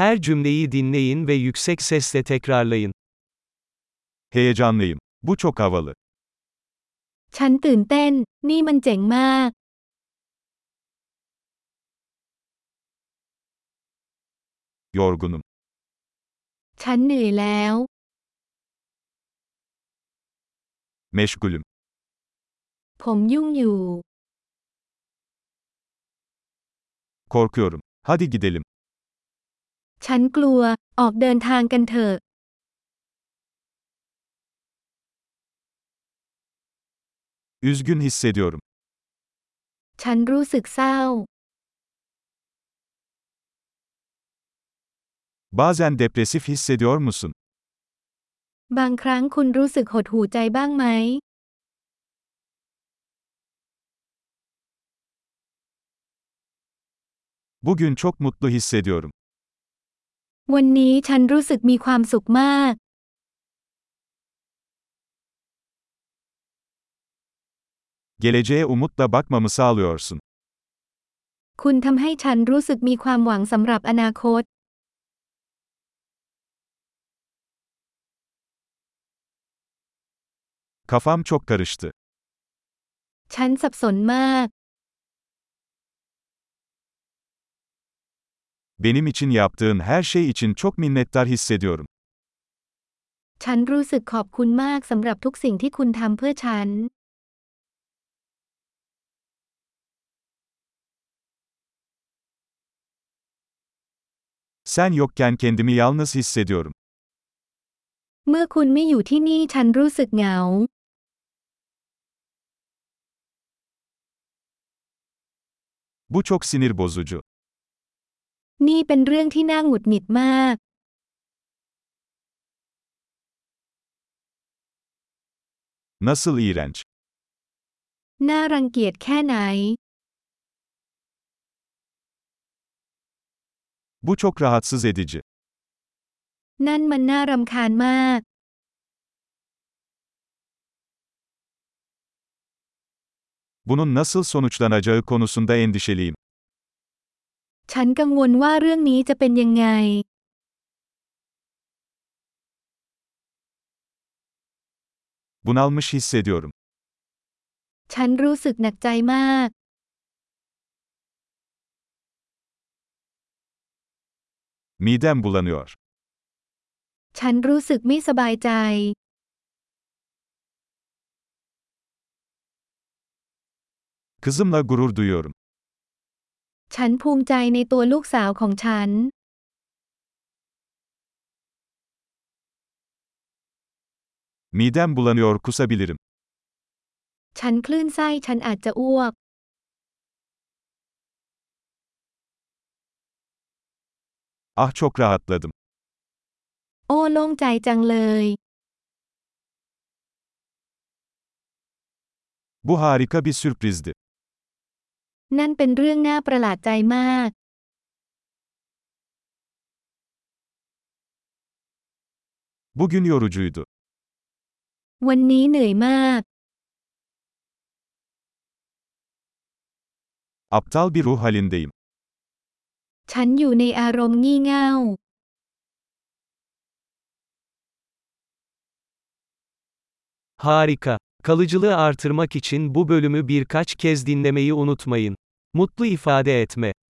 Her cümleyi dinleyin ve yüksek sesle tekrarlayın. Heyecanlıyım. Bu çok havalı. ฉันตื่นเต้น นี่มันเจ๋งมาก Yorgunum. ฉันเหนื่อยแล้ว Meşgulüm. ผมยุ่งอยู่ Korkuyorum. Hadi gidelim. ฉันกลัว ออกเดินทางกันเถอะ Üzgün hissediyorum. ฉันรู้สึกเศร้า Bazen depresif hissediyor musun? บางครั้งคุณรู้สึกหดหู่ใจบ้างไหม Bugün çok mutlu hissediyorum. วันนี้ฉันรู้สึกมีความสุขมาก Geleceğe umutla bakmamı sağlıyorsun. คุณทำให้ฉันรู้สึกมีความหวังสำหรับอนาคต Kafam çok karıştı. ฉันสับสนมาก Benim için yaptığın her şey için çok minnettar hissediyorum. ฉันรู้สึกขอบคุณมากสำหรับทุกสิ่งที่คุณทำเพื่อฉัน Sen yokken kendimi yalnız hissediyorum. เมื่อคุณไม่อยู่ที่นี่ฉันรู้สึกเหงา Bu çok sinir bozucu. นี่เป็นเรื่องที่น่าหงุดหงิดมาก Nasıl iğrenç. น่ารังเกียจแค่ไหน Bu çok rahatsız edici. นั่นมันน่ารำคาญมาก Bunun nasıl sonuçlanacağı konusunda endişeliyim. ฉันกังวลว่าเรื่องนี้จะเป็นยังไง Bunalmış hissediyorum. ฉันรู้สึกหนักใจมาก Midem bulanıyor. ฉันรู้สึกไม่สบายใจ Kızımla gurur duyuyorum. ฉันภูมิใจในตัวลูกสาวของฉัน Midem bulanıyor kusabilirim. ฉันคลื่นไส้ฉันอาจจะอ้วก Ah çok rahatladım. โอ้โล่งใจจังเลย Bu harika bir sürprizdi. นั่นเป็นเรื่องน่าประหลาดใจมาก Bugün yorucuydu. วันนี้เหนื่อยมาก Aptal bir ruh halindeyim. ฉันอยู่ในอารมณ์งี่เง่า Harika. Kalıcılığı artırmak için bu bölümü birkaç kez dinlemeyi unutmayın. Mutlu ifade etme